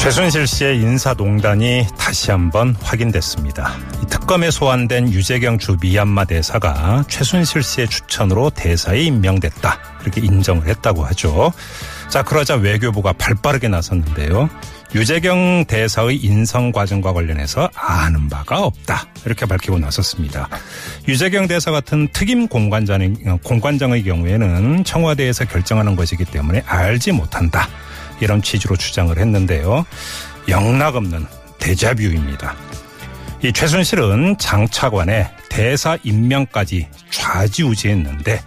최순실 씨의 인사농단이 다시 한번 확인됐습니다. 이 특검에 소환된 유재경 주 미얀마 대사가 최순실 씨의 추천으로 대사에 임명됐다. 이렇게 인정을 했다고 하죠. 자, 그러자 외교부가 발빠르게 나섰는데요. 유재경 대사의 인성 과정과 관련해서 아는 바가 없다. 이렇게 밝히고 나섰습니다. 유재경 대사 같은 특임 공관장의, 공관장의 경우에는 청와대에서 결정하는 것이기 때문에 알지 못한다. 이런 취지로 주장을 했는데요. 영락없는 대자뷰입니다. 이 최순실은 장차관에 대사 임명까지 좌지우지했는데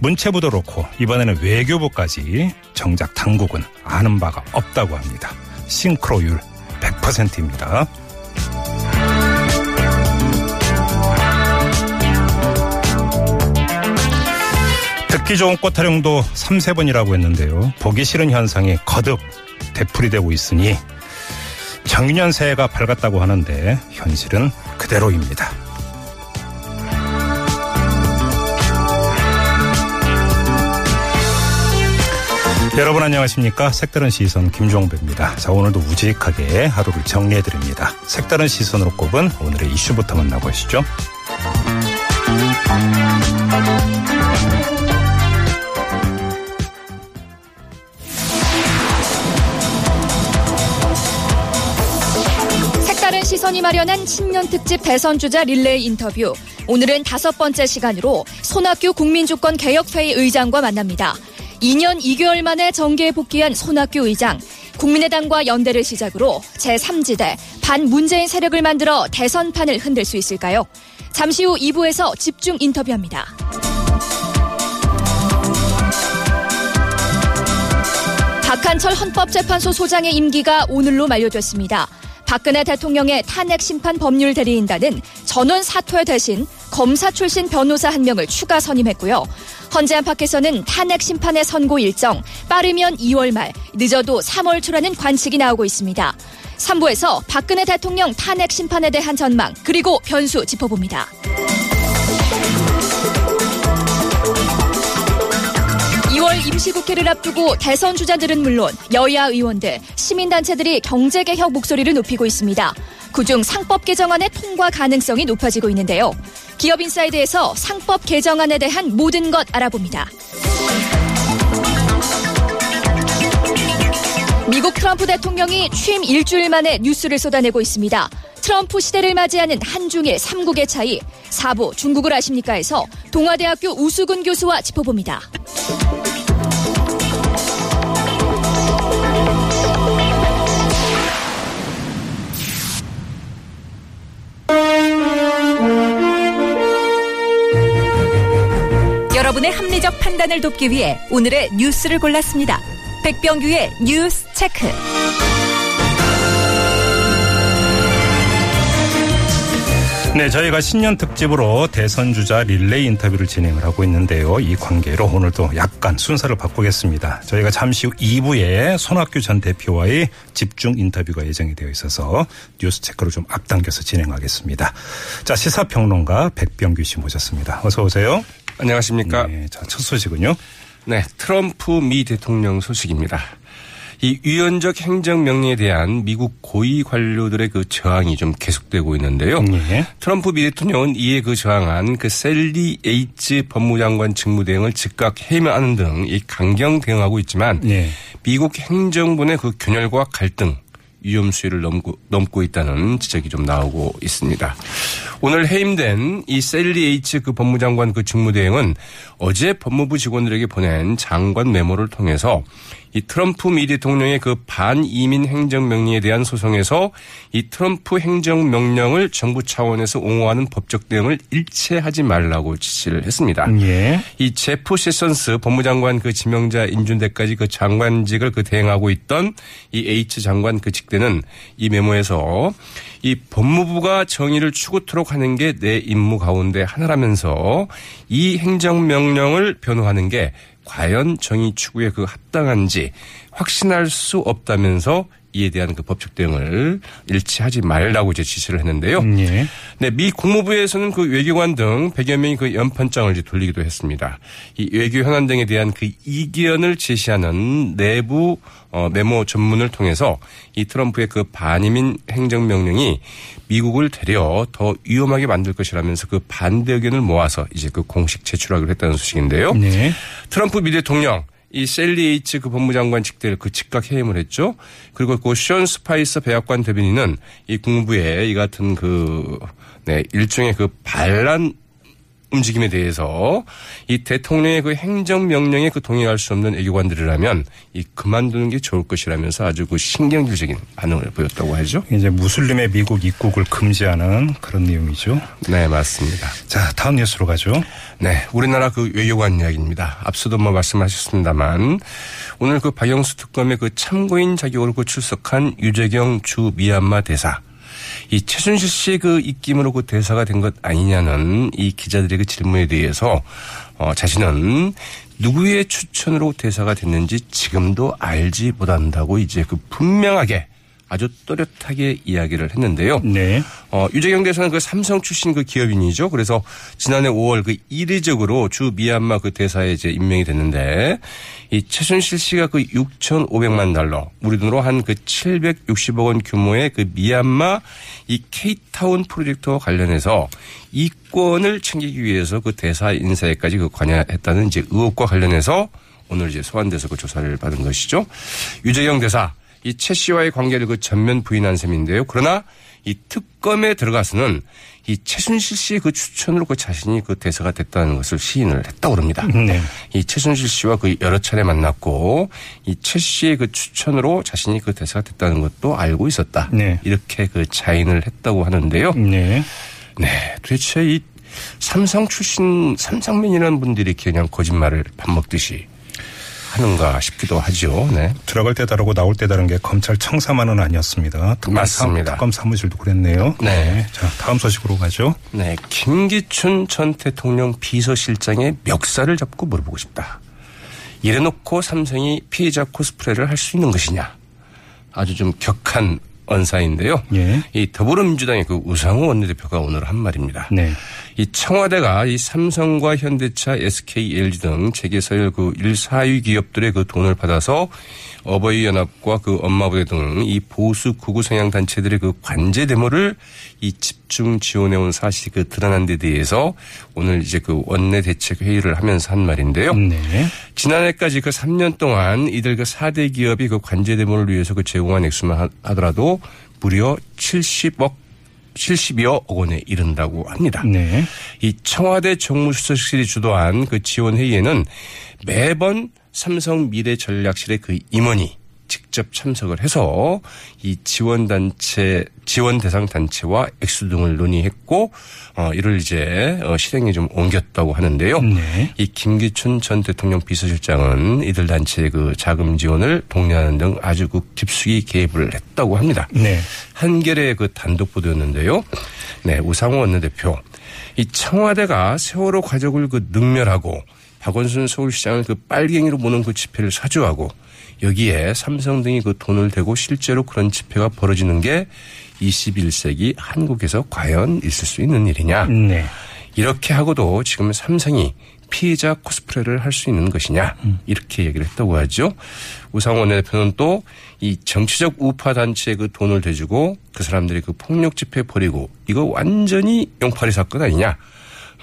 문체부도 그렇고 이번에는 외교부까지 정작 당국은 아는 바가 없다고 합니다. 싱크로율 100%입니다. 듣기 좋은 꽃 타령도 3, 4번이라고 했는데요. 보기 싫은 현상이 거듭 되풀이되고 있으니 정유년 새해가 밝았다고 하는데 현실은 그대로입니다. 여러분 안녕하십니까? 색다른 시선 김종배입니다. 자, 오늘도 우직하게 하루를 정리해드립니다. 색다른 시선으로 꼽은 오늘의 이슈부터 만나보시죠. 시선이 마련한 신년 특집 대선 주자 릴레이 인터뷰. 오늘은 다섯 번째 시간으로 손학규 국민주권 개혁회의 의장과 만납니다. 2년 2개월 만에 정계에 복귀한 손학규 의장. 국민의당과 연대를 시작으로 제3지대 반문재인 세력을 만들어 대선판을 흔들 수 있을까요? 잠시 후 2부에서 집중 인터뷰합니다. 박한철 헌법재판소 소장의 임기가 오늘로 만료됐습니다. 박근혜 대통령의 탄핵 심판 법률 대리인단은 전원 사퇴 대신 검사 출신 변호사 한 명을 추가 선임했고요. 헌재 안팎에서는 탄핵 심판의 선고 일정 빠르면 2월 말, 늦어도 3월 초라는 관측이 나오고 있습니다. 3부에서 박근혜 대통령 탄핵 심판에 대한 전망 그리고 변수 짚어봅니다. 임시국회를 앞두고 대선 주자들은 물론 여야 의원들, 시민단체들이 경제개혁 목소리를 높이고 있습니다. 그중 상법 개정안의 통과 가능성이 높아지고 있는데요. 기업인사이드에서 상법 개정안에 대한 모든 것 알아봅니다. 미국 트럼프 대통령이 취임 일주일 만에 뉴스를 쏟아내고 있습니다. 트럼프 시대를 맞이하는 한중일 3국의 차이, 4부 중국을 아십니까에서 동아대학교 우수근 교수와 짚어봅니다. 여러분의 합리적 판단을 돕기 위해 오늘의 뉴스를 골랐습니다. 백병규의 뉴스 체크. 네, 저희가 신년 특집으로 대선 주자 릴레이 인터뷰를 진행을 하고 있는데요. 이 관계로 오늘도 약간 순서를 바꾸겠습니다. 저희가 잠시 후 2부에 손학규 전 대표와의 집중 인터뷰가 예정이 되어 있어서 뉴스 체크를 좀 앞당겨서 진행하겠습니다. 자, 시사평론가 백병규 씨 모셨습니다. 어서 오세요. 안녕하십니까. 네, 자, 첫 소식은요. 네, 트럼프 미 대통령 소식입니다. 이 위헌적 행정명령에 대한 미국 고위 관료들의 그 저항이 좀 계속되고 있는데요. 네. 트럼프 미 대통령은 이에 그 저항한 그 셀리 에이츠 법무장관 직무대행을 즉각 해임하는 등 이 강경 대응하고 있지만 네. 미국 행정부 의 그 균열과 갈등 위험 수위를 넘고, 넘고 있다는 지적이 좀 나오고 있습니다. 오늘 해임된 이 셀리 H 그 법무장관 그 직무대행은 어제 법무부 직원들에게 보낸 장관 메모를 통해서 이 트럼프 미 대통령의 그 반이민 행정명령에 대한 소송에서 이 트럼프 행정명령을 정부 차원에서 옹호하는 법적 대응을 일체하지 말라고 지시를 했습니다. 예. 이 제프 세선스 법무장관 그 지명자 인준대까지 그 장관직을 그 대행하고 있던 이 H 장관 그 직대는 이 메모에서 이 법무부가 정의를 추구토록 하는 게 내 임무 가운데 하나라면서 이 행정명령을 변호하는 게 과연 정의 추구에 그 합당한지 확신할 수 없다면서 이에 대한 그 법적 대응을 일치하지 말라고 이제 지시를 했는데요. 예. 네, 미 국무부에서는 그 외교관 등 100여 명이 그 연판장을 이제 돌리기도 했습니다. 이 외교 현안 등에 대한 그 이견을 제시하는 내부 어, 메모 전문을 통해서 이 트럼프의 그 반이민 행정명령이 미국을 되려 더 위험하게 만들 것이라면서 그 반대 의견을 모아서 이제 그 공식 제출하기로 했다는 소식인데요. 네. 트럼프 미 대통령 이 셀리 H 그 법무장관 직대를 그 즉각 해임을 했죠. 그리고 그션 스파이서 백악관 대변인은 이 국무부의 이 같은 그 네, 일종의 그 반란 움직임에 대해서 이 대통령의 그 행정명령에 그 동의할 수 없는 애교관들이라면 이 그만두는 게 좋을 것이라면서 아주 그 신경질적인 반응을 보였다고 하죠. 이제 무슬림의 미국 입국을 금지하는 그런 내용이죠. 네, 맞습니다. 자, 다음 뉴스로 가죠. 네, 우리나라 그 외교관 이야기입니다. 앞서도 뭐 말씀하셨습니다만 오늘 그 박영수 특검의 그 참고인 자격으로 그 출석한 유재경 주 미얀마 대사 이 최순실 씨의 그 입김으로 그 대사가 된 것 아니냐는 이 기자들의 그 질문에 대해서 어 자신은 누구의 추천으로 대사가 됐는지 지금도 알지 못한다고 이제 그 분명하게 아주 또렷하게 이야기를 했는데요. 네. 어, 유재경 대사는 그 삼성 출신 그 기업인이죠. 그래서 지난해 5월 그 이례적으로 주 미얀마 그 대사에 이제 임명이 됐는데 이 최순실 씨가 그 6,500만 달러 우리 돈으로 한 그 760억 원 규모의 그 미얀마 이 케이타운 프로젝트와 관련해서 이권을 챙기기 위해서 그 대사 인사에까지 그 관여했다는 이제 의혹과 관련해서 오늘 이제 소환돼서 그 조사를 받은 것이죠. 유재경 대사 이 최 씨와의 관계를 그 전면 부인한 셈인데요. 그러나 이 특검에 들어가서는 이 최순실 씨의 그 추천으로 그 자신이 그 대사가 됐다는 것을 시인을 했다고 합니다. 네. 이 최순실 씨와 그 여러 차례 만났고 이 최 씨의 그 추천으로 자신이 그 대사가 됐다는 것도 알고 있었다. 네. 이렇게 그 자인을 했다고 하는데요. 네. 네. 도대체 이 삼성 출신 삼성맨이라는 분들이 그냥 거짓말을 밥 먹듯이 하는가 싶기도 하죠. 네. 들어갈 때 다르고 나올 때 다른 게 검찰 청사만은 아니었습니다. 특검 맞습니다. 사, 특검 사무실도 그랬네요. 네. 자, 다음 소식으로 가죠. 네. 김기춘 전 대통령 비서실장의 멱살을 잡고 물어보고 싶다. 이래놓고 삼성이 피해자 코스프레를 할 수 있는 것이냐. 아주 좀 격한 언사인데요. 예. 이 더불어민주당의 그 우상호 원내대표가 오늘 한 말입니다. 네. 이 청와대가 이 삼성과 현대차, SK, LG 등 재계 서열 그 1, 4위 기업들의 그 돈을 받아서 어버이 연합과 그 엄마부대 등 이 보수 구구 성향 단체들의 그 관제 데모를 이 집중 지원해 온 사실이 그 드러난 데 대해서 오늘 이제 그 원내 대책 회의를 하면서 한 말인데요. 네. 지난해까지 그 3년 동안 이들 그 4대 기업이 그 관제 데모를 위해서 그 제공한 액수만 하- 하더라도 무려 70억 72억 원에 이른다고 합니다. 네. 이 청와대 정무수석실이 주도한 그 지원 회의에는 매번 삼성 미래 전략실의 그 임원이 직접 참석을 해서 이 지원 단체 지원 대상 단체와 액수 등을 논의했고 어 이를 이제 어 실행에 좀 옮겼다고 하는데요. 네. 이 김기춘 전 대통령 비서실장은 이들 단체의 그 자금 지원을 독려하는 등 아주 그 깊숙이 개입을 했다고 합니다. 네. 한겨레의 그 단독 보도였는데요. 네, 우상호 원내대표. 이 청와대가 세월호 가족을 그 능멸하고 박원순 서울시장을 그 빨갱이로 보는 그 집회를 사주하고 여기에 삼성 등이 그 돈을 대고 실제로 그런 집회가 벌어지는 게 21세기 한국에서 과연 있을 수 있는 일이냐. 네. 이렇게 하고도 지금 삼성이 피해자 코스프레를 할 수 있는 것이냐 이렇게 얘기를 했다고 하죠. 우상원 대표는 또 이 정치적 우파 단체에 그 돈을 대주고 그 사람들이 그 폭력 집회 벌이고 이거 완전히 용팔이 사건 아니냐.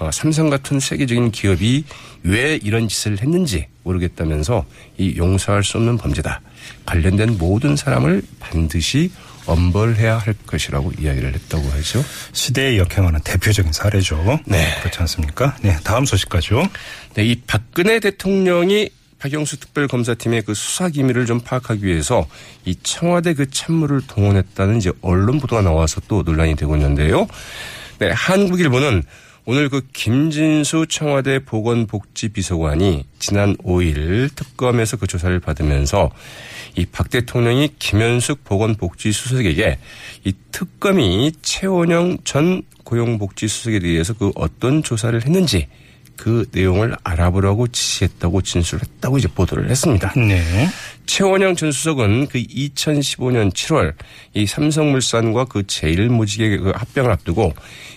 어, 삼성 같은 세계적인 기업이 왜 이런 짓을 했는지 모르겠다면서 이 용서할 수 없는 범죄다. 관련된 모든 사람을 반드시 엄벌해야 할 것이라고 이야기를 했다고 하죠. 시대에 역행하는 대표적인 사례죠. 네. 그렇지 않습니까? 네. 다음 소식까지요. 네, 이 박근혜 대통령이 박영수 특별검사팀의 그 수사 기밀을 좀 파악하기 위해서 이 청와대 그 참모를 동원했다는 이제 언론 보도가 나와서 또 논란이 되고 있는데요. 네, 한국일보는 오늘 그 김진수 청와대 보건복지비서관이 지난 5일 특검에서 그 조사를 받으면서 이 박 대통령이 김현숙 보건복지수석에게 이 특검이 최원영 전 고용복지수석에 대해서 그 어떤 조사를 했는지 그 내용을 알아보라고 지시했다고 진술했다고 이제 보도를 했습니다. 네. 최원영 전 수석은 그 2015년 7월 이 삼성물산과 그 제일모직의 그 합병을 앞두고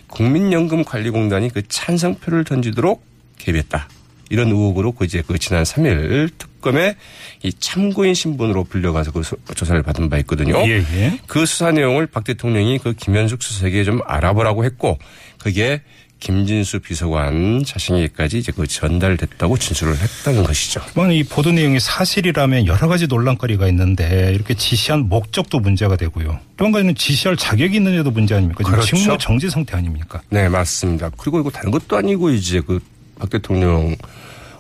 국민연금관리공단이 그 찬성표를 던지도록 개입했다. 이런 의혹으로 그 이제 그 지난 3일 특검에 이 참고인 신분으로 불려가서 그 수- 조사를 받은 바 있거든요. 예, 예. 그 수사 내용을 박 대통령이 그 김현숙 수석에게 좀 알아보라고 했고 그게 김진수 비서관 자신에게까지 이제 그 전달됐다고 진술을 했다는 것이죠. 그만 이 보도 내용이 사실이라면 여러 가지 논란거리가 있는데 이렇게 지시한 목적도 문제가 되고요. 또 한 가지는 지시할 자격이 있느냐도 문제 아닙니까? 지금 그렇죠. 직무 정지 상태 아닙니까? 네, 맞습니다. 그리고 이거 다른 것도 아니고 이제 그 박 대통령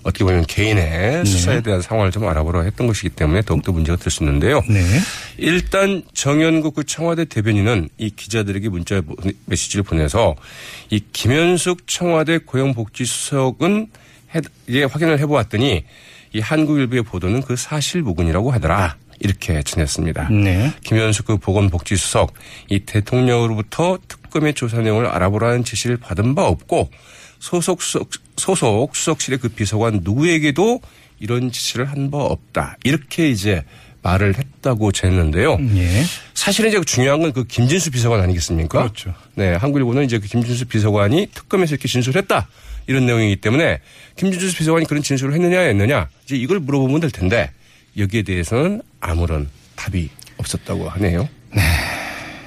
어떻게 보면 개인의 수사에 대한 상황을 좀 알아보려 했던 것이기 때문에 더욱더 문제가 될 수 있는데요. 네. 일단 정현국 그 청와대 대변인은 이 기자들에게 문자 메시지를 보내서 이 김현숙 청와대 고용복지수석은 해, 예, 확인을 해보았더니 이 한국일보의 보도는 그 사실무근이라고 하더라. 이렇게 전했습니다. 네. 김현숙 그 보건복지수석 이 대통령으로부터 특검의 조사 내용을 알아보라는 지시를 받은 바 없고 소속 수석, 소속 수석실의 그 비서관 누구에게도 이런 지시를 한 바 없다. 이렇게 이제 말을 했다고 전했는데요. 예. 사실은 이제 중요한 건 그 김진수 비서관 아니겠습니까? 그렇죠. 네, 한국일보는 이제 그 김진수 비서관이 특검에서 이렇게 진술했다. 이런 내용이기 때문에 김진수 비서관이 그런 진술을 했느냐 했느냐 이제 이걸 물어보면 될 텐데 여기에 대해서는 아무런 답이 없었다고 하네요.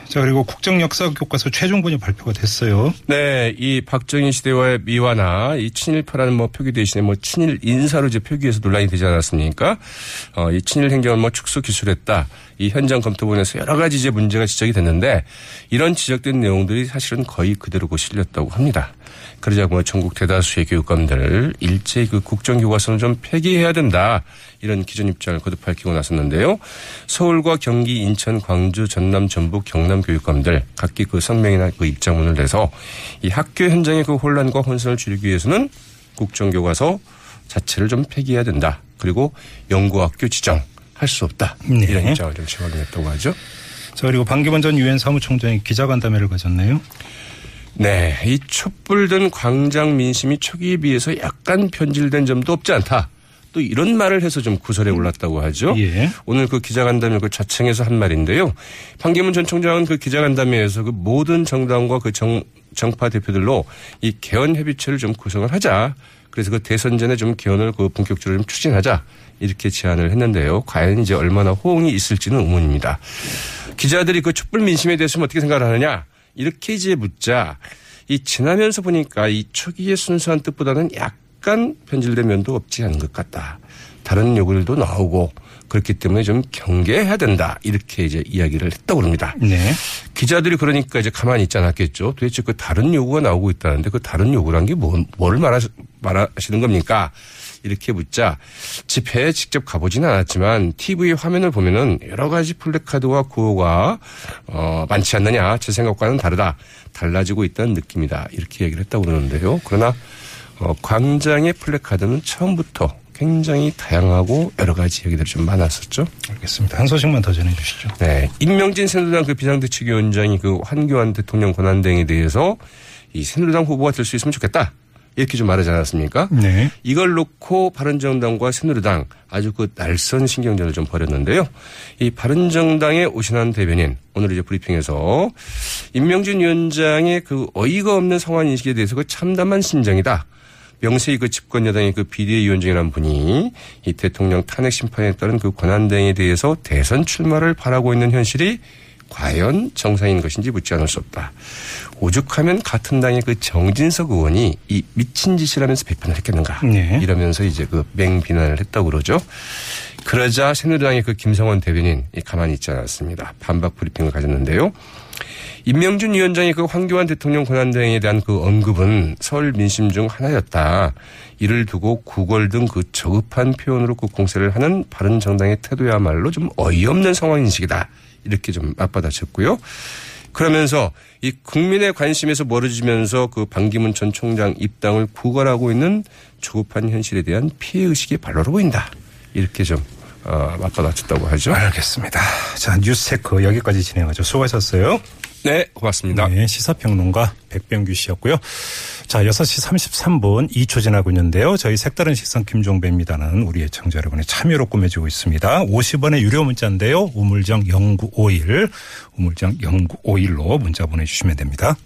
자, 그리고 국정 역사 교과서 최종본이 발표가 됐어요. 네, 이 박정희 시대와의 미화나 이 친일파라는 뭐 표기 대신에 뭐 친일 인사로 이제 표기해서 논란이 되지 않았습니까? 어, 이 친일 행정을 뭐 축소 기술했다. 이 현장 검토본에서 여러 가지 이제 문제가 지적이 됐는데 이런 지적된 내용들이 사실은 거의 그대로고 실렸다고 합니다. 그러자 뭐 전국 대다수의 교육감들 일제히 그 국정교과서는 좀 폐기해야 된다. 이런 기존 입장을 거듭 밝히고 나섰는데요. 서울과 경기, 인천, 광주, 전남, 전북, 경남 교육감들 각기 그 성명이나 그 입장문을 내서 이 학교 현장의 그 혼란과 혼선을 줄이기 위해서는 국정교과서 자체를 좀 폐기해야 된다. 그리고 연구학교 지정 할 수 없다. 네. 이런 입장을 좀 재확인했다고 하죠. 자, 그리고 반기문 전 유엔 사무총장이 기자간담회를 가졌네요. 네, 이 촛불 든 광장 민심이 초기에 비해서 약간 변질된 점도 없지 않다. 또 이런 말을 해서 좀 구설에 올랐다고 하죠. 예. 오늘 그 기자간담회 그 자청에서 한 말인데요. 판기문 전 총장은 그 기자간담회에서 그 모든 정당과 그 정, 정파 대표들로 이 개헌 협의체를 좀 구성을 하자. 그래서 그 대선 전에 좀 개헌을 그 본격적으로 좀 추진하자. 이렇게 제안을 했는데요. 과연 이제 얼마나 호응이 있을지는 의문입니다. 기자들이 그 촛불 민심에 대해서 어떻게 생각을 하느냐. 이렇게 이제 묻자 이 지나면서 보니까 이 초기의 순수한 뜻보다는 약간 변질된 면도 없지 않은 것 같다. 다른 요구들도 나오고 그렇기 때문에 좀 경계해야 된다. 이렇게 이제 이야기를 했다고 합니다. 네. 기자들이 그러니까 이제 가만히 있지 않았겠죠. 도대체 그 다른 요구가 나오고 있다는데 그 다른 요구란 게 뭐, 뭘 말하시, 말하시는 겁니까? 이렇게 묻자 집회에 직접 가보진 않았지만 TV 화면을 보면은 여러 가지 플래카드와 구호가 어, 많지 않느냐 제 생각과는 다르다 달라지고 있다는 느낌이다 이렇게 얘기를 했다고 그러는데요. 그러나 어, 광장의 플래카드는 처음부터 굉장히 다양하고 여러 가지 얘기들이 좀 많았었죠. 알겠습니다. 한 소식만 더 전해 주시죠. 네. 임명진 새누리당 그 비상대책위원장이 그 한교안 대통령 권한대행에 대해서 이 새누리당 후보가 될 수 있으면 좋겠다. 이렇게 좀 말하지 않았습니까? 네. 이걸 놓고 바른정당과 새누리당 아주 그 날선 신경전을 좀 벌였는데요. 이 바른정당의 오신환 대변인 오늘 이제 브리핑에서 임명진 위원장의 그 어이가 없는 상황 인식에 대해서 그 참담한 심정이다. 명세히 그 집권 여당의 그 비대위원장이라는 분이 이 대통령 탄핵 심판에 따른 그 권한대행에 대해서 대선 출마를 바라고 있는 현실이 과연 정상인 것인지 묻지 않을 수 없다. 오죽하면 같은 당의 그 정진석 의원이 이 미친 짓이라면서 비판을 했겠는가. 네. 이러면서 이제 그 맹비난을 했다고 그러죠. 그러자 새누리당의 그 김성원 대변인 가만히 있지 않았습니다. 반박 브리핑을 가졌는데요. 임명준 위원장의 그 황교안 대통령 권한대행에 대한 그 언급은 서울 민심 중 하나였다. 이를 두고 구걸 등 그 저급한 표현으로 그 공세를 하는 바른 정당의 태도야말로 좀 어이없는 상황 인식이다. 이렇게 좀 맞받아쳤고요. 그러면서 이 국민의 관심에서 멀어지면서 그 반기문 전 총장 입당을 구걸하고 있는 조급한 현실에 대한 피해 의식이 발로로 보인다. 이렇게 좀 어, 맞받아쳤다고 하죠. 알겠습니다. 자 뉴스체크 여기까지 진행하죠. 수고하셨어요. 네, 고맙습니다. 네, 시사평론가 백병규 씨였고요. 자, 6시 33분 2초 지나고 있는데요. 저희 색다른 시선 김종배입니다는 우리 애청자 여러분의 참여로 꾸며지고 있습니다. 50원의 유료 문자인데요. 우물정 0951, 우물정 0951로 문자 보내주시면 됩니다.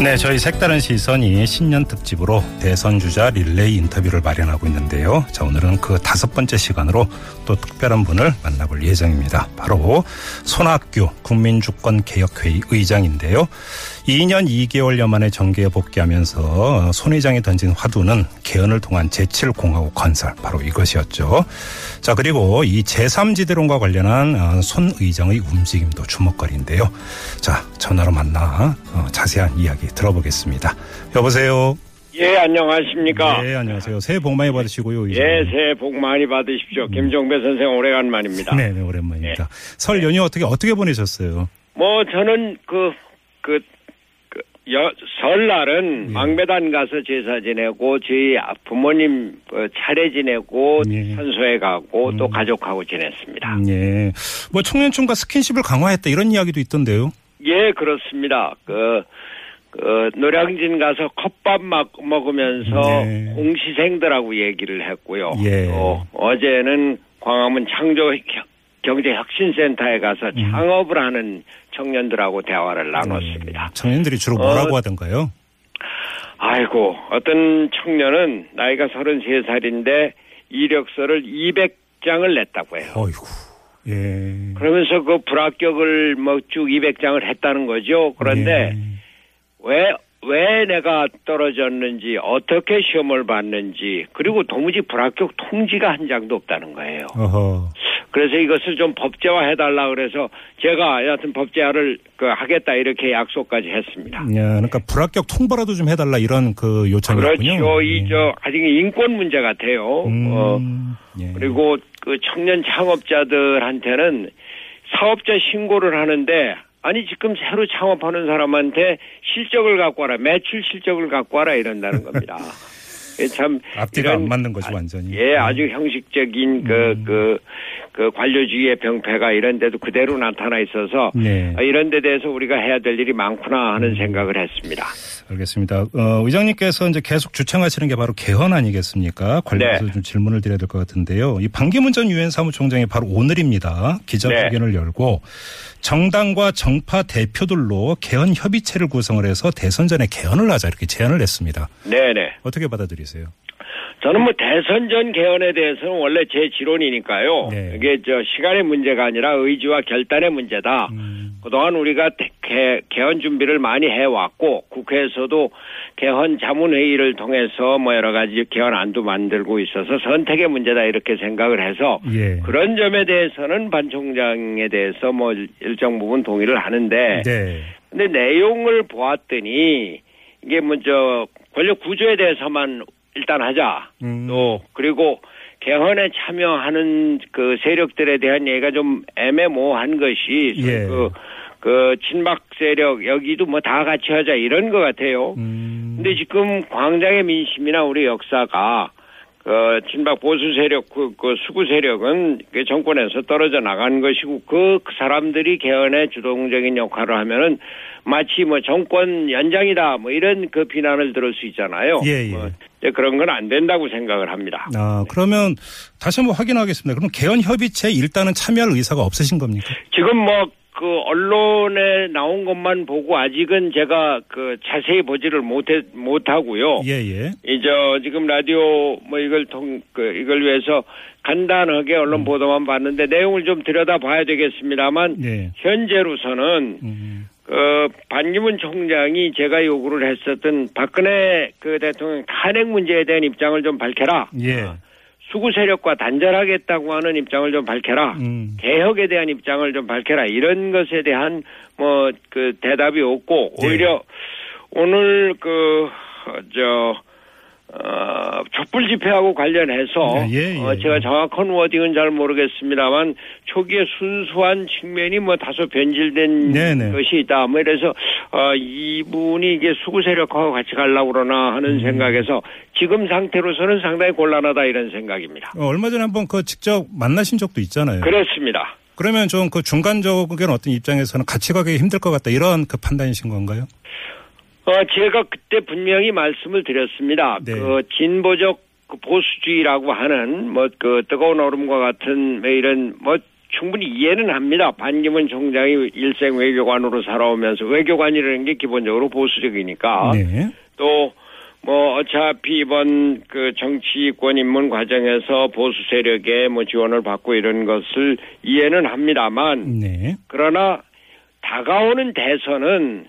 네, 저희 색다른 시선이 신년 특집으로 대선 주자 릴레이 인터뷰를 마련하고 있는데요. 자, 오늘은 그 다섯 번째 시간으로 또 특별한 분을 만나볼 예정입니다. 바로 손학규 국민주권개혁회의 의장인데요. 2년 2개월여 만에 정계에 복귀하면서 손 의장이 던진 화두는 개헌을 통한 제7공화국 건설 바로 이것이었죠. 자 그리고 이 제3지대론과 관련한 어, 손 의장의 움직임도 주목거리인데요. 자 전화로 만나 어, 자세한 이야기 들어보겠습니다. 여보세요. 예, 안녕하십니까. 네, 안녕하세요. 새해 복 많이 받으시고요. 의장. 예, 새해 복 많이 받으십시오. 김종배 선생 오래간만입니다. 네, 네, 오랜만입니다. 설 연휴 어떻게 어떻게 보내셨어요? 뭐 저는 그, 그, 그 여, 설날은 예. 망배단 가서 제사 지내고 저희 부모님 어, 차례 지내고 예. 산소에 가고 또 음. 가족하고 지냈습니다. 음, 예. 뭐 청년층과 스킨십을 강화했다 이런 이야기도 있던데요. 예, 그렇습니다. 그, 그 노량진 가서 컵밥 막 먹으면서 네. 공시생들하고 얘기를 했고요. 예. 또 어제는 광화문 창조 경제혁신센터에 가서 음. 창업을 하는 청년들하고 대화를 나눴습니다. 네. 청년들이 주로 뭐라고 하던가요? 아이고, 어떤 청년은 나이가 33살인데 이력서를 200장을 냈다고 해요. 어이구. 예. 그러면서 그 불합격을 뭐 쭉 200장을 했다는 거죠. 그런데 예. 왜, 왜 내가 떨어졌는지, 어떻게 시험을 봤는지, 그리고 도무지 불합격 통지가 한 장도 없다는 거예요. 어허. 그래서 이것을 좀 법제화 해달라 그래서 제가 여하튼 법제화를 그 하겠다 이렇게 약속까지 했습니다. 야, 그러니까 불합격 통보라도 좀 해달라 이런 그 요청이었군요. 그렇죠. 이, 저, 아직 인권 문제 같아요. 음, 어, 예. 그리고 그 청년 창업자들한테는 사업자 신고를 하는데 아니 지금 새로 창업하는 사람한테 실적을 갖고 와라 매출 실적을 갖고 와라 이런다는 겁니다. 참 앞뒤가 이런- 안 맞는 거지 완전히. 예, 아주 형식적인 그, 음. 그, 그 관료주의의 병폐가 이런 데도 그대로 나타나 있어서 네. 아, 이런 데 대해서 우리가 해야 될 일이 많구나 하는 생각을 했습니다. 알겠습니다. 어, 의장님께서 이제 계속 주창하시는 게 바로 개헌 아니겠습니까? 관련해서 네. 좀 질문을 드려야 될 것 같은데요. 이 반기문 전 유엔 사무총장이 바로 오늘입니다. 기자회견을 네. 열고 정당과 정파 대표들로 개헌 협의체를 구성을 해서 대선 전에 개헌을 하자 이렇게 제안을 했습니다. 네네. 어떻게 받아들이세요? 저는 뭐 대선 전 개헌에 대해서는 원래 제 지론이니까요. 네. 이게 저 시간의 문제가 아니라 의지와 결단의 문제다. 음, 그동안 우리가 대- 개, 개헌 준비를 많이 해왔고 국회에서도 개헌 자문회의를 통해서 뭐 여러 가지 개헌 안도 만들고 있어서 선택의 문제다 이렇게 생각을 해서 예. 그런 점에 대해서는 반 총장에 대해서 뭐 일- 일정 부분 동의를 하는데 네. 근데 내용을 보았더니 이게 먼저 권력 구조에 대해서만 일단 하자. 음. 또 그리고 개헌에 참여하는 그 세력들에 대한 얘기가 좀 애매모호한 것이 예. 그, 그 친박 세력 여기도 뭐 다 같이 하자 이런 것 같아요. 음, 근데 지금 광장의 민심이나 우리 역사가 그 친박 보수 세력 그, 그 수구 세력은 그 정권에서 떨어져 나간 것이고 그, 그 사람들이 개헌에 주동적인 역할을 하면은 마치 뭐 정권 연장이다 뭐 이런 그 비난을 들을 수 있잖아요. 예, 예. 뭐 그런 건 안 된다고 생각을 합니다. 아, 그러면 다시 한번 확인하겠습니다. 그럼 개헌 협의체 일단은 참여할 의사가 없으신 겁니까? 지금 뭐 그 언론에 나온 것만 보고 아직은 제가 그 자세히 보지를 못해 못하고요. 예, 예. 이제 지금 라디오 뭐 이걸 통 그 이걸 위해서 간단하게 언론 보도만 봤는데 내용을 좀 들여다 봐야 되겠습니다만 예. 현재로서는 음, 그 반기문 총장이 제가 요구를 했었던 박근혜 그 대통령 탄핵 문제에 대한 입장을 좀 밝혀라. 예. 수구 세력과 단절하겠다고 하는 입장을 좀 밝혀라. 음. 개혁에 대한 입장을 좀 밝혀라. 이런 것에 대한 뭐 그 대답이 없고 네. 오히려 오늘 그 저 어, 촛불 집회하고 관련해서 예, 예, 어, 예. 제가 정확한 워딩은 잘 모르겠습니다만 초기에 순수한 측면이 뭐 다소 변질된 네 네. 것이 있다. 뭐 이래서 어, 이분이 이게 수구 세력하고 같이 가려고 그러나 하는 음. 생각에서 지금 상태로서는 상당히 곤란하다 이런 생각입니다. 어, 얼마 전에 한번 그 직접 만나신 적도 있잖아요. 그렇습니다. 그러면 좀 그 중간적인 어떤 입장에서는 같이 가기 힘들 것 같다 이런 그 판단이신 건가요? 어, 제가 그때 분명히 말씀을 드렸습니다. 네. 그 진보적 그 보수주의라고 하는 뭐 그 뜨거운 얼음과 같은 뭐 이런 뭐 충분히 이해는 합니다. 반기문 총장이 일생 외교관으로 살아오면서 외교관이라는 게 기본적으로 보수적이니까 네. 또뭐 어차피 이번 그 정치권 입문 과정에서 보수 세력의 뭐 지원을 받고 이런 것을 이해는 합니다만 네. 그러나 다가오는 대선은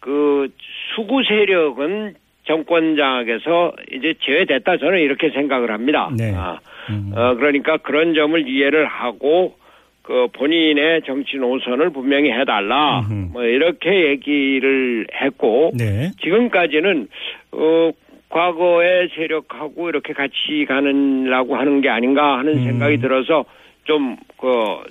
그 수구 세력은 정권장에서 이제 제외됐다 저는 이렇게 생각을 합니다. 네. 아, 음. 어, 그러니까 그런 점을 이해를 하고 그 본인의 정치 노선을 분명히 해달라 음흠. 뭐 이렇게 얘기를 했고 네. 지금까지는 어 과거의 세력하고 이렇게 같이 가는라고 하는 게 아닌가 하는 음. 생각이 들어서 좀그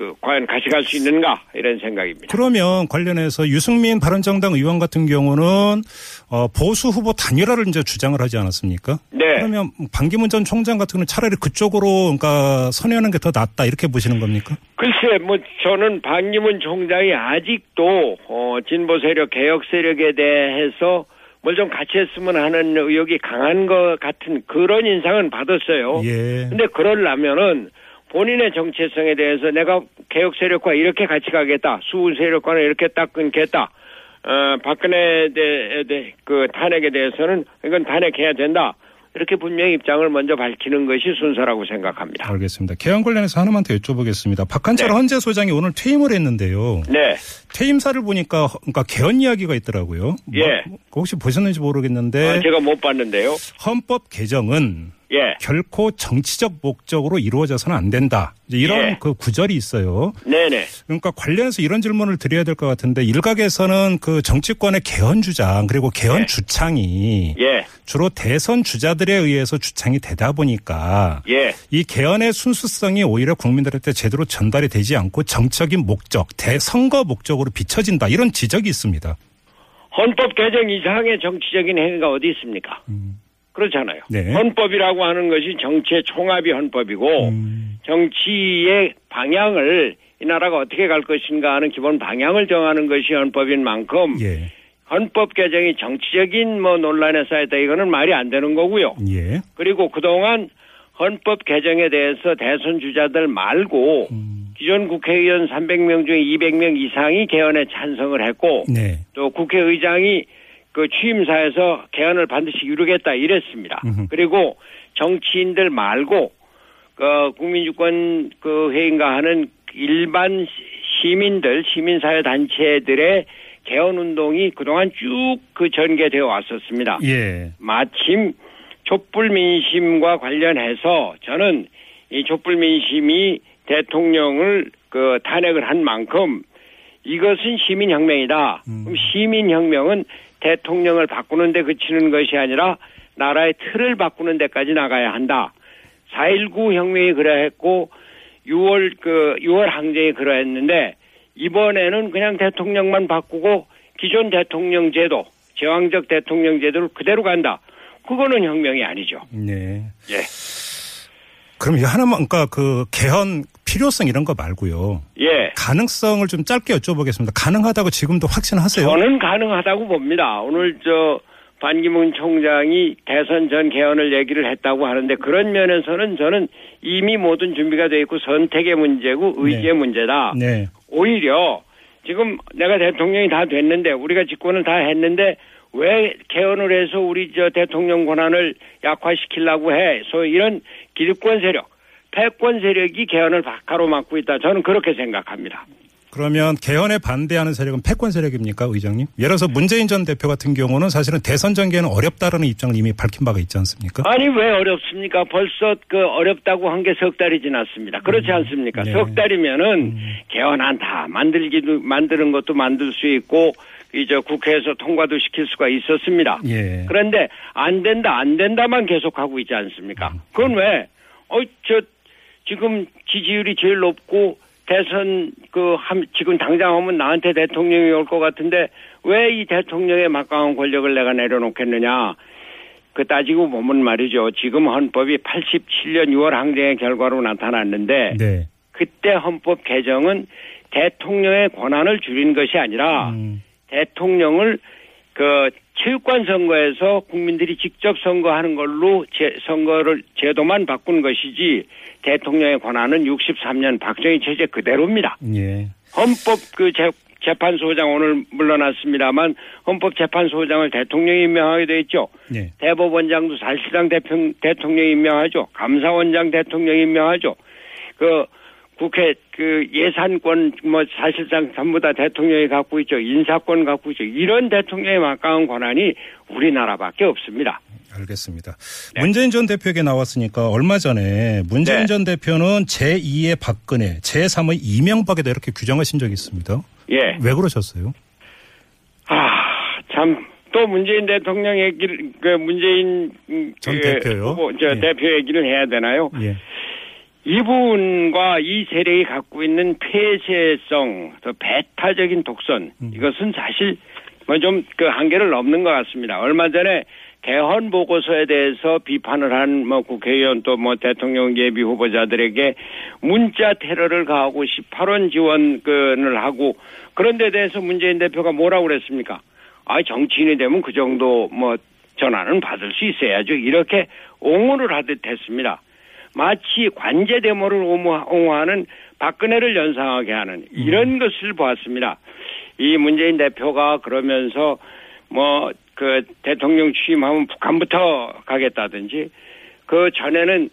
그 과연 같이 갈수 있는가 이런 생각입니다. 그러면 관련해서 유승민 바른정당 의원 같은 경우는 어, 보수 후보 단일화를 이제 주장을 하지 않았습니까? 네. 그러면 반기문 전 총장 같은 경우는 차라리 그쪽으로 그러니까 선회하는 게 더 낫다 이렇게 보시는 겁니까? 글쎄, 뭐 저는 반기문 총장이 아직도 어, 진보 세력, 개혁 세력에 대해서 뭘 좀 같이 했으면 하는 의욕이 강한 것 같은 그런 인상은 받았어요. 예. 근데 그러려면은 본인의 정체성에 대해서 내가 개혁 세력과 이렇게 같이 가겠다, 수 세력과는 이렇게 딱 끊겠다. 어, 박근혜 대, 대, 그 탄핵에 대해서는 이건 탄핵해야 된다. 이렇게 분명히 입장을 먼저 밝히는 것이 순서라고 생각합니다. 알겠습니다. 개헌 관련해서 하나만 더 여쭤보겠습니다. 박한철 네. 헌재 소장이 오늘 퇴임을 했는데요. 네. 퇴임사를 보니까 허- 그러니까 개헌 이야기가 있더라고요. 뭐, 예. 혹시 보셨는지 모르겠는데 아, 제가 못 봤는데요. 헌법 개정은 예. 결코 정치적 목적으로 이루어져서는 안 된다. 이런 예. 그 구절이 있어요. 네네. 그러니까 관련해서 이런 질문을 드려야 될 것 같은데 일각에서는 그 정치권의 개헌 주장 그리고 개헌 예. 주창이 예. 주로 대선 주자들에 의해서 주창이 되다 보니까 예. 이 개헌의 순수성이 오히려 국민들한테 제대로 전달이 되지 않고 정적인 목적, 대선거 목적으로 비춰진다 이런 지적이 있습니다. 헌법 개정 이상의 정치적인 행위가 어디 있습니까? 그렇잖아요. 네. 헌법이라고 하는 것이 정치의 총합이 헌법이고 음. 정치의 방향을 이 나라가 어떻게 갈 것인가 하는 기본 방향을 정하는 것이 헌법인 만큼 예, 헌법 개정이 정치적인 뭐 논란에 쌓였다 이거는 말이 안 되는 거고요. 예, 그리고 그동안 헌법 개정에 대해서 대선 주자들 말고 음. 기존 국회의원 300명 중에 200명 이상이 개헌에 찬성을 했고 네, 또 국회의장이 그 취임사에서 개헌을 반드시 이루겠다 이랬습니다. 그리고 정치인들 말고 그 국민주권 그 회의인가 하는 일반 시민들 시민사회 단체들의 개헌 운동이 그동안 쭉 그 전개되어 왔었습니다. 예, 마침 촛불 민심과 관련해서 저는 이 촛불 민심이 대통령을 그 탄핵을 한 만큼 이것은 시민혁명이다. 그럼 시민혁명은 대통령을 바꾸는 데 그치는 것이 아니라 나라의 틀을 바꾸는 데까지 나가야 한다. 4.19 혁명이 그러했고 6월 그 6월 항쟁이 그러했는데 이번에는 그냥 대통령만 바꾸고 기존 대통령 제도, 제왕적 대통령 제도를 그대로 간다. 그거는 혁명이 아니죠. 네. 예. 그럼 이거 하나만 그러니까 그 개헌 필요성 이런 거 말고요. 예. 가능성을 좀 짧게 여쭤보겠습니다. 가능하다고 지금도 확신하세요? 저는 가능하다고 봅니다. 오늘 저 반기문 총장이 대선 전 개헌을 얘기를 했다고 하는데 그런 면에서는 저는 이미 모든 준비가 돼 있고 선택의 문제고 의지의 네. 문제다. 네. 오히려 지금 내가 대통령이 다 됐는데 우리가 집권을 다 했는데 왜 개헌을 해서 우리 저 대통령 권한을 약화시키려고 해? 소위 이런 기득권 세력, 패권 세력이 개헌을 가로막고 있다. 저는 그렇게 생각합니다. 그러면 개헌에 반대하는 세력은 패권 세력입니까, 의장님? 예를 들어서 문재인 전 대표 같은 경우는 사실은 대선 전개는 어렵다라는 입장을 이미 밝힌 바가 있지 않습니까? 아니 왜 어렵습니까? 벌써 그 어렵다고 한 게 석 달이 지났습니다. 그렇지 않습니까? 네. 석 달이면은 개헌안다 만들기도 만드는 것도 만들 수 있고 이제 국회에서 통과도 시킬 수가 있었습니다. 예. 그런데 안 된다 안 된다만 계속하고 있지 않습니까? 그건 왜? 어저 지금 지지율이 제일 높고 대선 그 함, 지금 당장 하면 나한테 대통령이 올 것 같은데 왜 이 대통령의 막강한 권력을 내가 내려놓겠느냐? 그 따지고 보면 말이죠. 지금 헌법이 87년 6월 항쟁의 결과로 나타났는데 네. 그때 헌법 개정은 대통령의 권한을 줄인 것이 아니라 음. 대통령을 그 체육관 선거에서 국민들이 직접 선거하는 걸로 제, 선거를 제도만 바꾼 것이지 대통령의 권한은 63년 박정희 체제 그대로입니다. 예. 헌법 그 재, 재판소장 오늘 물러났습니다만 헌법재판소장을 대통령이 임명하게 돼 있죠. 예. 대법원장도 사실상 대평, 대통령이 임명하죠. 감사원장 대통령이 임명하죠. 그 국회 그 예산권 뭐 사실상 전부 다 대통령이 갖고 있죠. 인사권 갖고 있죠. 이런 대통령의 막강한 권한이 우리나라밖에 없습니다. 알겠습니다. 문재인 전 대표에게 나왔으니까 얼마 전에 문재인 네. 전 대표는 제2의 박근혜, 제3의 이명박에다 이렇게 규정하신 적이 있습니다. 예. 왜 그러셨어요? 아, 참, 또 문재인 대통령 얘기를, 그 문재인 음, 전그 대표요? 후보, 저 예. 대표 얘기를 해야 되나요? 예. 이분과 이 세력이 갖고 있는 폐쇄성, 더 배타적인 독선, 음. 이것은 사실 뭐 좀 그 한계를 넘는 것 같습니다. 얼마 전에 개헌 보고서에 대해서 비판을 한 뭐 국회의원 또 뭐 대통령 예비 후보자들에게 문자 테러를 가하고 18원 지원을 하고 그런 데 대해서 문재인 대표가 뭐라고 그랬습니까? 아, 정치인이 되면 그 정도 뭐 전화는 받을 수 있어야죠. 이렇게 옹호를 하듯 했습니다. 마치 관제 데모를 옹호- 옹호하는 박근혜를 연상하게 하는 이런 것을 보았습니다. 이 문재인 대표가 그러면서 뭐 그 대통령 취임하면 북한부터 가겠다든지 그 전에는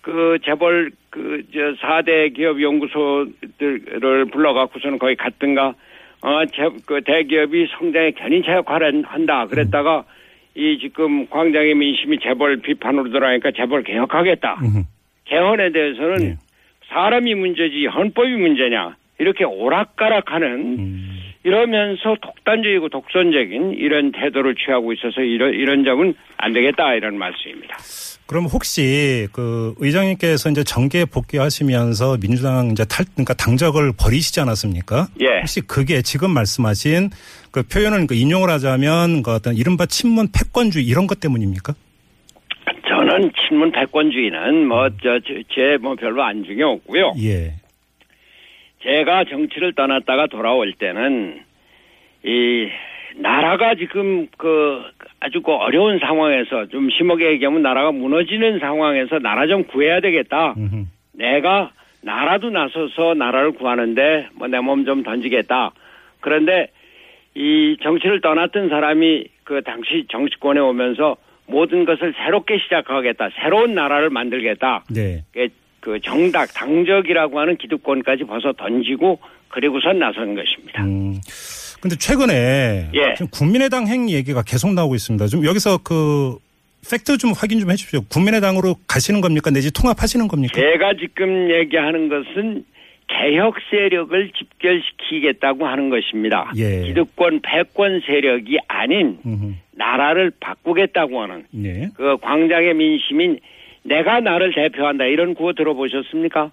그 재벌 그 저 4대 기업 연구소들을 불러갖고서는 거기 갔든가 어그 대기업이 성장에 견인차 역할을 한다 그랬다가 이 지금 광장의 민심이 재벌 비판으로 들어가니까 재벌 개혁하겠다. 개헌에 대해서는 네. 사람이 문제지 헌법이 문제냐 이렇게 오락가락하는 음. 이러면서 독단적이고 독선적인 이런 태도를 취하고 있어서 이런 이런 점은 안 되겠다 이런 말씀입니다. 그럼 혹시 그 의장님께서 이제 정계 복귀하시면서 민주당 이제 탈 그러니까 당적을 버리시지 않았습니까? 예. 혹시 그게 지금 말씀하신 그 표현을 그 인용을 하자면 그 어떤 이른바 친문 패권주의 이런 것 때문입니까? 저는 친문 패권주의는 뭐저제뭐 별로 안중에 없고요. 예. 제가 정치를 떠났다가 돌아올 때는 이 나라가 지금 그 아주 그 어려운 상황에서 좀 심하게 얘기하면 나라가 무너지는 상황에서 나라 좀 구해야 되겠다. 음흠. 내가 나라도 나서서 나라를 구하는데 뭐 내 몸 좀 던지겠다. 그런데 이 정치를 떠났던 사람이 그 당시 정치권에 오면서 모든 것을 새롭게 시작하겠다. 새로운 나라를 만들겠다. 네. 그- 그 정당, 당적이라고 하는 기득권까지 벗어 던지고 그리고선 나선 것입니다. 음. 근데 최근에 예. 국민의당 행 얘기가 계속 나오고 있습니다. 좀 여기서 그 팩트 좀 확인 좀 해주십시오. 국민의당으로 가시는 겁니까? 내지 통합하시는 겁니까? 제가 지금 얘기하는 것은 개혁 세력을 집결시키겠다고 하는 것입니다. 예. 기득권, 패권 세력이 아닌 음흠. 나라를 바꾸겠다고 하는 네. 그 광장의 민심인 내가 나를 대표한다 이런 구호 들어보셨습니까?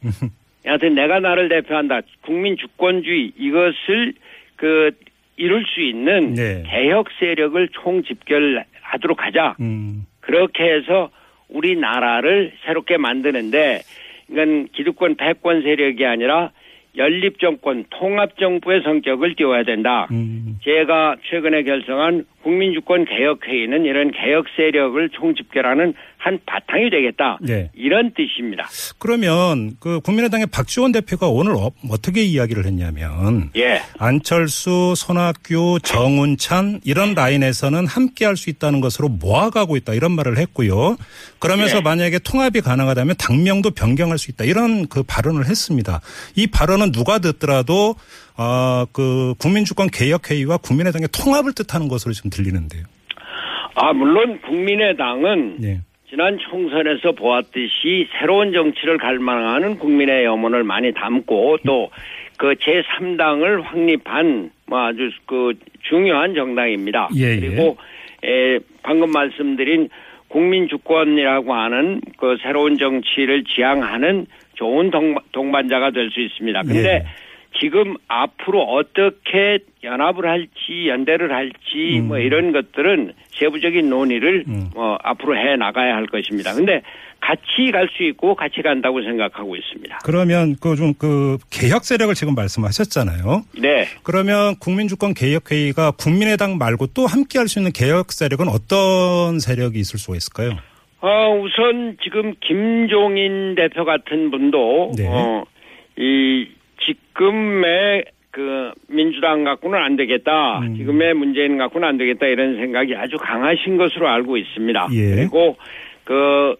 여하튼 내가 나를 대표한다 국민 주권주의 이것을 그 이룰 수 있는 네. 개혁 세력을 총 집결하도록 하자. 음. 그렇게 해서 우리나라를 새롭게 만드는데 이건 기득권 패권 세력이 아니라 연립 정권 통합 정부의 성격을 띄워야 된다. 음. 제가 최근에 결성한 국민주권 개혁회의는 이런 개혁 세력을 총집결하는 한 바탕이 되겠다. 네. 이런 뜻입니다. 그러면 그 국민의당의 박지원 대표가 오늘 어, 어떻게 이야기를 했냐면 예. 안철수, 손학규, 정운찬 이런 라인에서는 함께 할 수 있다는 것으로 모아가고 있다 이런 말을 했고요. 그러면서 예. 만약에 통합이 가능하다면 당명도 변경할 수 있다 이런 그 발언을 했습니다. 이 발언은 누가 듣더라도 아, 그 국민주권 개혁회의와 국민의당의 통합을 뜻하는 것으로 좀 들리는데요. 아, 물론 국민의당은 예. 지난 총선에서 보았듯이 새로운 정치를 갈망하는 국민의 염원을 많이 담고 또 그 제3당을 확립한 뭐 아주 그 중요한 정당입니다. 예, 예. 그리고 에, 방금 말씀드린 국민 주권이라고 하는 그 새로운 정치를 지향하는 좋은 동, 동반자가 될 수 있습니다. 근데 예. 지금 앞으로 어떻게 연합을 할지 연대를 할지 뭐 이런 것들은 세부적인 논의를 음. 뭐 앞으로 해 나가야 할 것입니다. 근데 같이 갈 수 있고 같이 간다고 생각하고 있습니다. 그러면 그좀그 개혁 세력을 지금 말씀하셨잖아요. 네. 그러면 국민주권 개혁회의가 국민의당 말고 또 함께 할 수 있는 개혁 세력은 어떤 세력이 있을 수가 있을까요? 어, 우선 지금 김종인 대표 같은 분도 네. 어, 이 지금의 그 민주당 갖고는 안 되겠다. 음. 지금의 문재인 갖고는 안 되겠다 이런 생각이 아주 강하신 것으로 알고 있습니다. 예. 그리고 그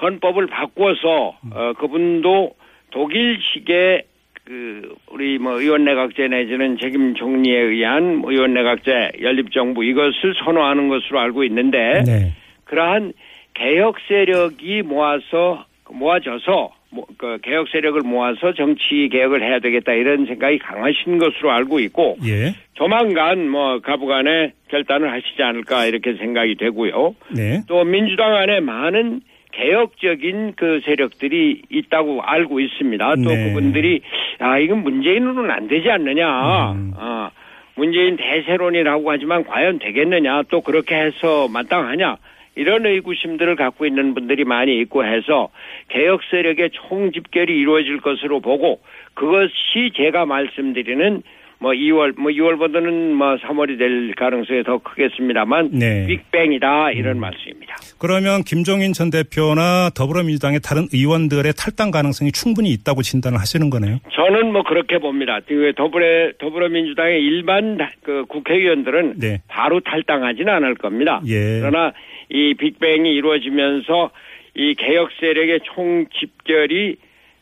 헌법을 바꿔서 어, 그분도 독일식의 그 우리 뭐 의원 내각제 내지는 책임 총리에 의한 뭐 의원 내각제 연립 정부 이것을 선호하는 것으로 알고 있는데 네. 그러한 개혁 세력이 모아서 모아져서 뭐, 그 개혁 세력을 모아서 정치 개혁을 해야 되겠다 이런 생각이 강하신 것으로 알고 있고 예. 조만간 뭐 가부간에 결단을 하시지 않을까 이렇게 생각이 되고요. 네. 또 민주당 안에 많은 개혁적인 그 세력들이 있다고 알고 있습니다. 또 네. 그분들이 아 이건 문재인으로는 안 되지 않느냐. 음. 아 문재인 대세론이라고 하지만 과연 되겠느냐. 또 그렇게 해서 마땅하냐. 이런 의구심들을 갖고 있는 분들이 많이 있고 해서 개혁 세력의 총집결이 이루어질 것으로 보고 그것이 제가 말씀드리는 뭐 2월 뭐 2월보다는 뭐 3월이 될 가능성이 더 크겠습니다만 네. 빅뱅이다 이런 말씀입니다. 그러면 김종인 전 대표나 더불어민주당의 다른 의원들의 탈당 가능성이 충분히 있다고 진단을 하시는 거네요. 저는 뭐 그렇게 봅니다. 그 더불어 더불어민주당의 일반 다- 그 국회의원들은 네. 바로 탈당하지는 않을 겁니다. 예. 그러나 이 빅뱅이 이루어지면서 이 개혁 세력의 총 집결이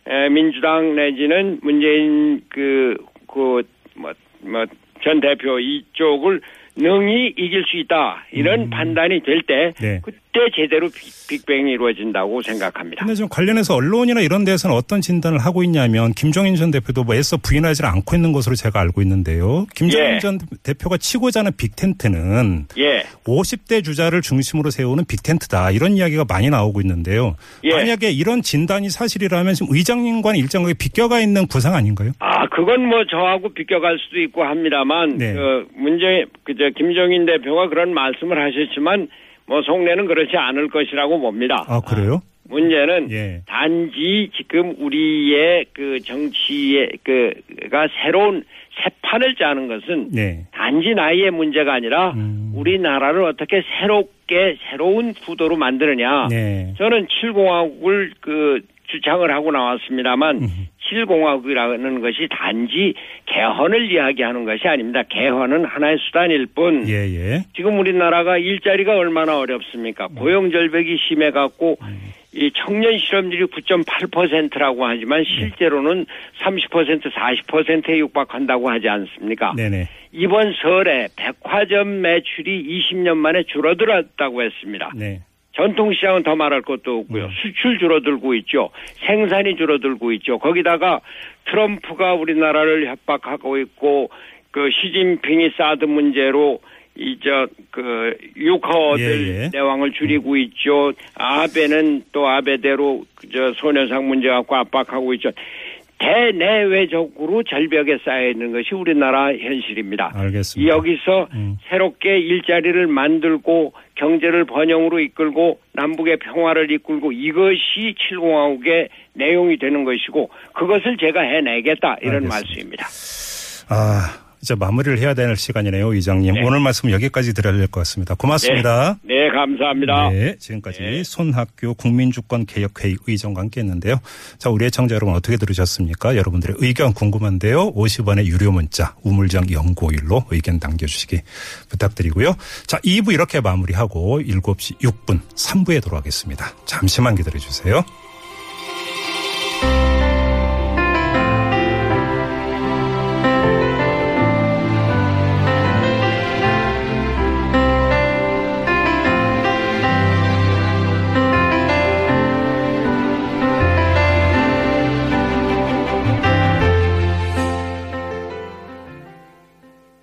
에, 민주당 내지는 문재인 그 그 뭐 뭐 전 대표 이쪽을 능히 이길 수 있다 이런 판단이 될때 음. 네. 그때 제대로 빅- 빅뱅이 이루어진다고 생각합니다. 근데 좀 관련해서 언론이나 이런 데서는 어떤 진단을 하고 있냐면 김종인 전 대표도 뭐 애써 부인하지 않고 있는 것으로 제가 알고 있는데요. 김종인 예. 전 대표가 치고자 하는 빅텐트는 예. 50대 주자를 중심으로 세우는 빅텐트다 이런 이야기가 많이 나오고 있는데요. 예. 만약에 이런 진단이 사실이라면 지금 의장님과는 일정하게 비껴가 있는 구상 아닌가요? 아, 그건 뭐 저하고 비껴갈 수도 있고 합니다만, 네. 그 문제, 그저 김정인 대표가 그런 말씀을 하셨지만, 뭐 속내는 그렇지 않을 것이라고 봅니다. 아 그래요? 문제는 예. 단지 지금 우리의 그 정치의 그가 새로운 새 판을 짜는 것은 네. 단지 나이의 문제가 아니라 음. 우리나라를 어떻게 새롭게 새로운 구도로 만드느냐. 네. 저는 7공화국을 그 주창을 하고 나왔습니다만 음. 7공화국이라는 것이 단지 개헌을 이야기하는 것이 아닙니다. 개헌은 하나의 수단일 뿐 예, 예. 지금 우리나라가 일자리가 얼마나 어렵습니까? 고용 절벽이 심해 갖고 이 청년 실업률이 9.8%라고 하지만 실제로는 30% 40%에 육박한다고 하지 않습니까? 네네. 이번 설에 백화점 매출이 20년 만에 줄어들었다고 했습니다. 네. 전통시장은 더 말할 것도 없고요. 수출 줄어들고 있죠. 생산이 줄어들고 있죠. 거기다가 트럼프가 우리나라를 협박하고 있고 그 시진핑이 사드 문제로 이저 그 유커들 예, 예. 내왕을 줄이고 있죠. 아베는 또 아베대로 저 소녀상 문제 갖고 압박하고 있죠. 대내외적으로 절벽에 쌓여 있는 것이 우리나라 현실입니다. 알겠습니다. 여기서 음. 새롭게 일자리를 만들고 경제를 번영으로 이끌고 남북의 평화를 이끌고 이것이 7공화국의 내용이 되는 것이고 그것을 제가 해내겠다 이런 알겠습니다. 말씀입니다. 아, 이제 마무리를 해야 될 시간이네요, 의장님. 네. 오늘 말씀 여기까지 드려야 될 것 같습니다. 고맙습니다. 네, 감사합니다. 네, 지금까지 네. 손학규 국민주권개혁회의 의장과 함께했는데요. 자, 우리 애청자 여러분 어떻게 들으셨습니까? 여러분들의 의견 궁금한데요. 50원의 유료 문자 우물정 0951로 의견 남겨주시기 부탁드리고요. 자, 2부 이렇게 마무리하고 7시 6분 3부에 돌아가겠습니다. 잠시만 기다려주세요.